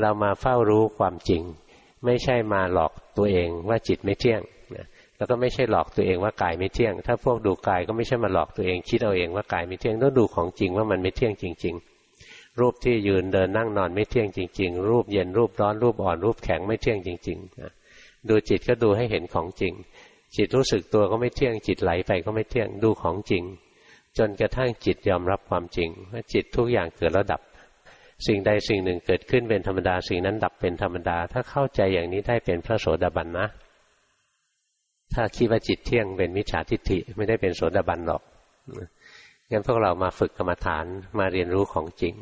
เรามาเฝ้ารู้ความจริง ไม่ใช่มาหลอกตัวเองว่าจิตไม่เที่ยงนะแล้วก็ไม่ใช่หลอกตัวเองว่ากายไม่เที่ยง ถ้าพวกดูกายก็ไม่ใช่มาหลอกตัวเองคิดเอาเองว่ากายไม่เที่ยงต้องดูของจริงว่ามันไม่เที่ยงจริง ๆ รูปที่ยืนเดินนั่งนอนไม่เที่ยงจริง ๆ รูปเย็นรูปร้อนรูปอ่อนรูปแข็งไม่เที่ยงจริงๆนะดูจิตก็ดูให้เห็นของจริง จิตรู้สึกตัวก็ไม่เที่ยงจิตไหลไปก็ไม่เที่ยงดูของจริง จนกระทั่งจิตยอมรับความจริงว่าจิตทุกอย่างเกิดแล้วดับ สิ่งใดสิ่งหนึ่งเกิดขึ้นเป็นธรรมดา สิ่งนั้นดับเป็นธรรมดา ถ้าเข้าใจอย่างนี้ได้เป็นพระโสดาบันนะ ถ้าคิดว่าจิตเที่ยงเป็นมิจฉาทิฏฐิไม่ได้เป็นโสดาบันหรอกงั้นพวกเรามาฝึกกรรมฐานมาเรียนรู้ของจริง